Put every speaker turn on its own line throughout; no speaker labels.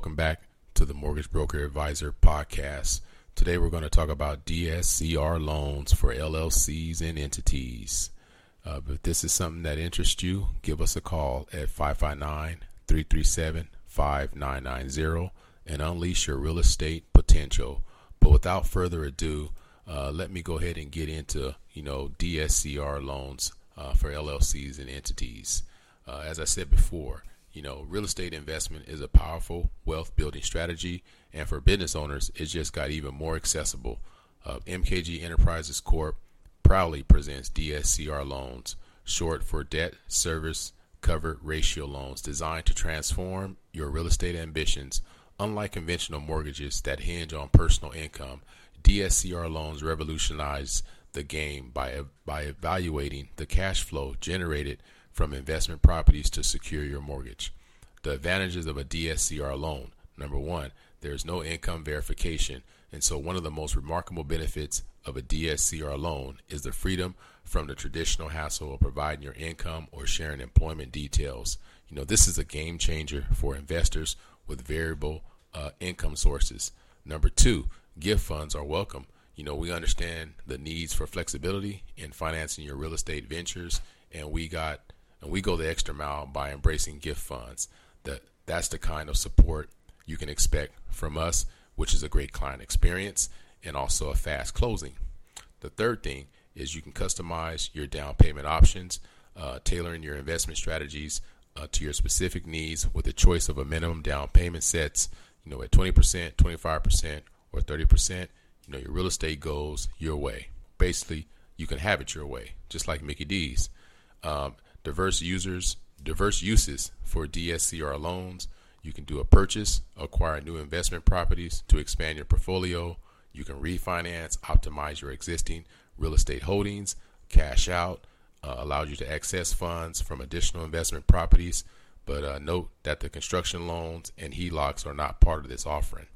Welcome back to the Mortgage Broker Advisor podcast. Today we're going to talk about DSCR loans for LLCs and entities. Uh, if this is something that interests you, give us a call at 559 337 5990 and unleash your real estate potential. But without further ado, uh, let me go ahead and get into you know DSCR loans uh, for LLCs and entities. Uh, as I said before, you know real estate investment is a powerful wealth building strategy, and for business owners, it just got even more accessible. Uh, MKG Enterprises Corp proudly presents DSCR loans, short for debt service covered ratio loans, designed to transform your real estate ambitions. Unlike conventional mortgages that hinge on personal income, DSCR loans revolutionize the game by, by evaluating the cash flow generated from investment properties to secure your mortgage. The advantages of a DSCR loan number one, there's no income verification, and so one of the most remarkable benefits of a DSCR loan is the freedom from the traditional hassle of providing your income or sharing employment details. You know, this is a game changer for investors with variable uh, income sources. Number two, gift funds are welcome. You know, we understand the needs for flexibility in financing your real estate ventures, and we got and we go the extra mile by embracing gift funds. That that's the kind of support you can expect from us, which is a great client experience and also a fast closing. The third thing is you can customize your down payment options, uh, tailoring your investment strategies uh, to your specific needs with the choice of a minimum down payment sets, you know, at 20%, 25%, or 30%, you know, your real estate goes your way. Basically, you can have it your way, just like Mickey D's. Um, diverse users, diverse uses for DSCR loans. You can do a purchase, acquire new investment properties to expand your portfolio. You can refinance, optimize your existing real estate holdings, cash out, uh, allows you to access funds from additional investment properties. But uh, note that the construction loans and HELOCs are not part of this offering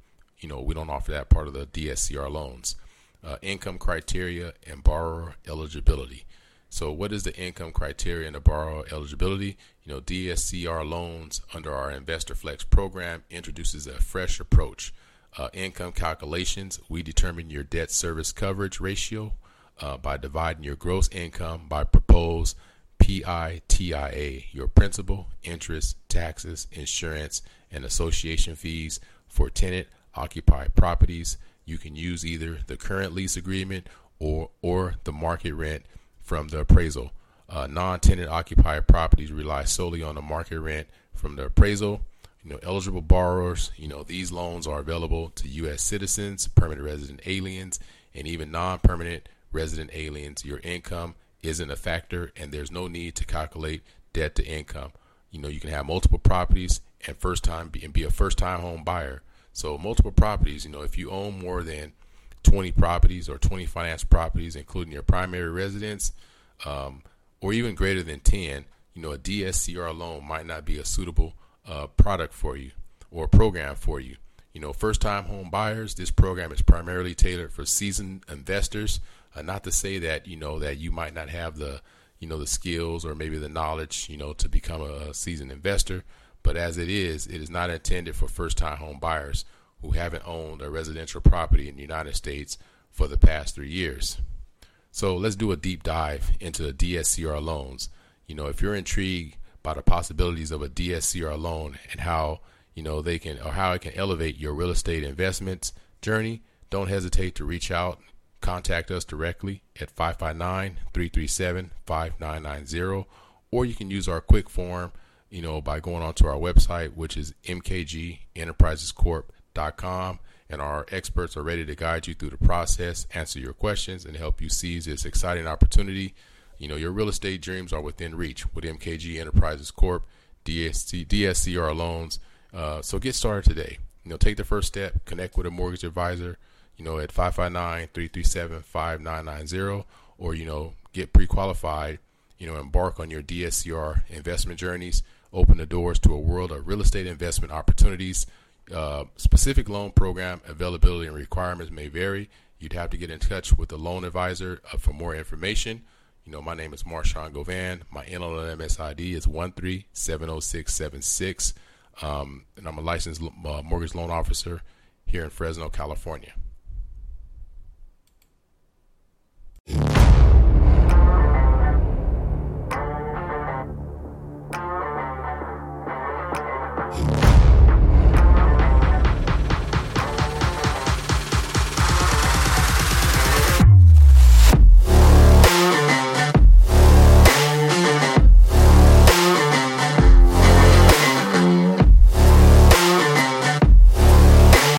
you know, we don't offer that part of the DSCR loans. Uh, income criteria and borrower eligibility. So, what is the income criteria and the borrower eligibility? You know, DSCR loans under our Investor Flex program introduces a fresh approach. Uh, income calculations, we determine your debt service coverage ratio uh, by dividing your gross income by proposed PITIA, your principal, interest, taxes, insurance, and association fees for tenant occupied properties. You can use either the current lease agreement or or the market rent from the appraisal. Uh, non-tenant occupied properties rely solely on the market rent from the appraisal. You know, eligible borrowers. You know, these loans are available to U.S. citizens, permanent resident aliens, and even non-permanent resident aliens. Your income isn't a factor, and there's no need to calculate debt to income. You know, you can have multiple properties and first time be, and be a first time home buyer. So multiple properties, you know, if you own more than 20 properties or 20 finance properties, including your primary residence, um, or even greater than 10, you know, a DSCR loan might not be a suitable uh, product for you or program for you. You know, first time home buyers, this program is primarily tailored for seasoned investors. Uh, not to say that, you know, that you might not have the, you know, the skills or maybe the knowledge, you know, to become a seasoned investor. But as it is, it is not intended for first time home buyers who haven't owned a residential property in the United States for the past three years. So let's do a deep dive into the DSCR loans. You know, if you're intrigued by the possibilities of a DSCR loan and how, you know, they can or how it can elevate your real estate investments journey, don't hesitate to reach out. Contact us directly at 559 337 5990, or you can use our quick form you know, by going onto our website, which is mkgenterprisescorp.com. And our experts are ready to guide you through the process, answer your questions, and help you seize this exciting opportunity. You know, your real estate dreams are within reach with MKG Enterprises Corp, DSC, DSCR loans. Uh, so get started today. You know, take the first step, connect with a mortgage advisor, you know, at 559 337 5990, or, you know, get pre qualified, you know, embark on your DSCR investment journeys open the doors to a world of real estate investment opportunities. Uh, specific loan program availability and requirements may vary. You'd have to get in touch with the loan advisor uh, for more information. You know, my name is Marshawn Govan. My NLMS ID is one three seven zero six seven six, um, and I'm a licensed uh, mortgage loan officer here in Fresno, California.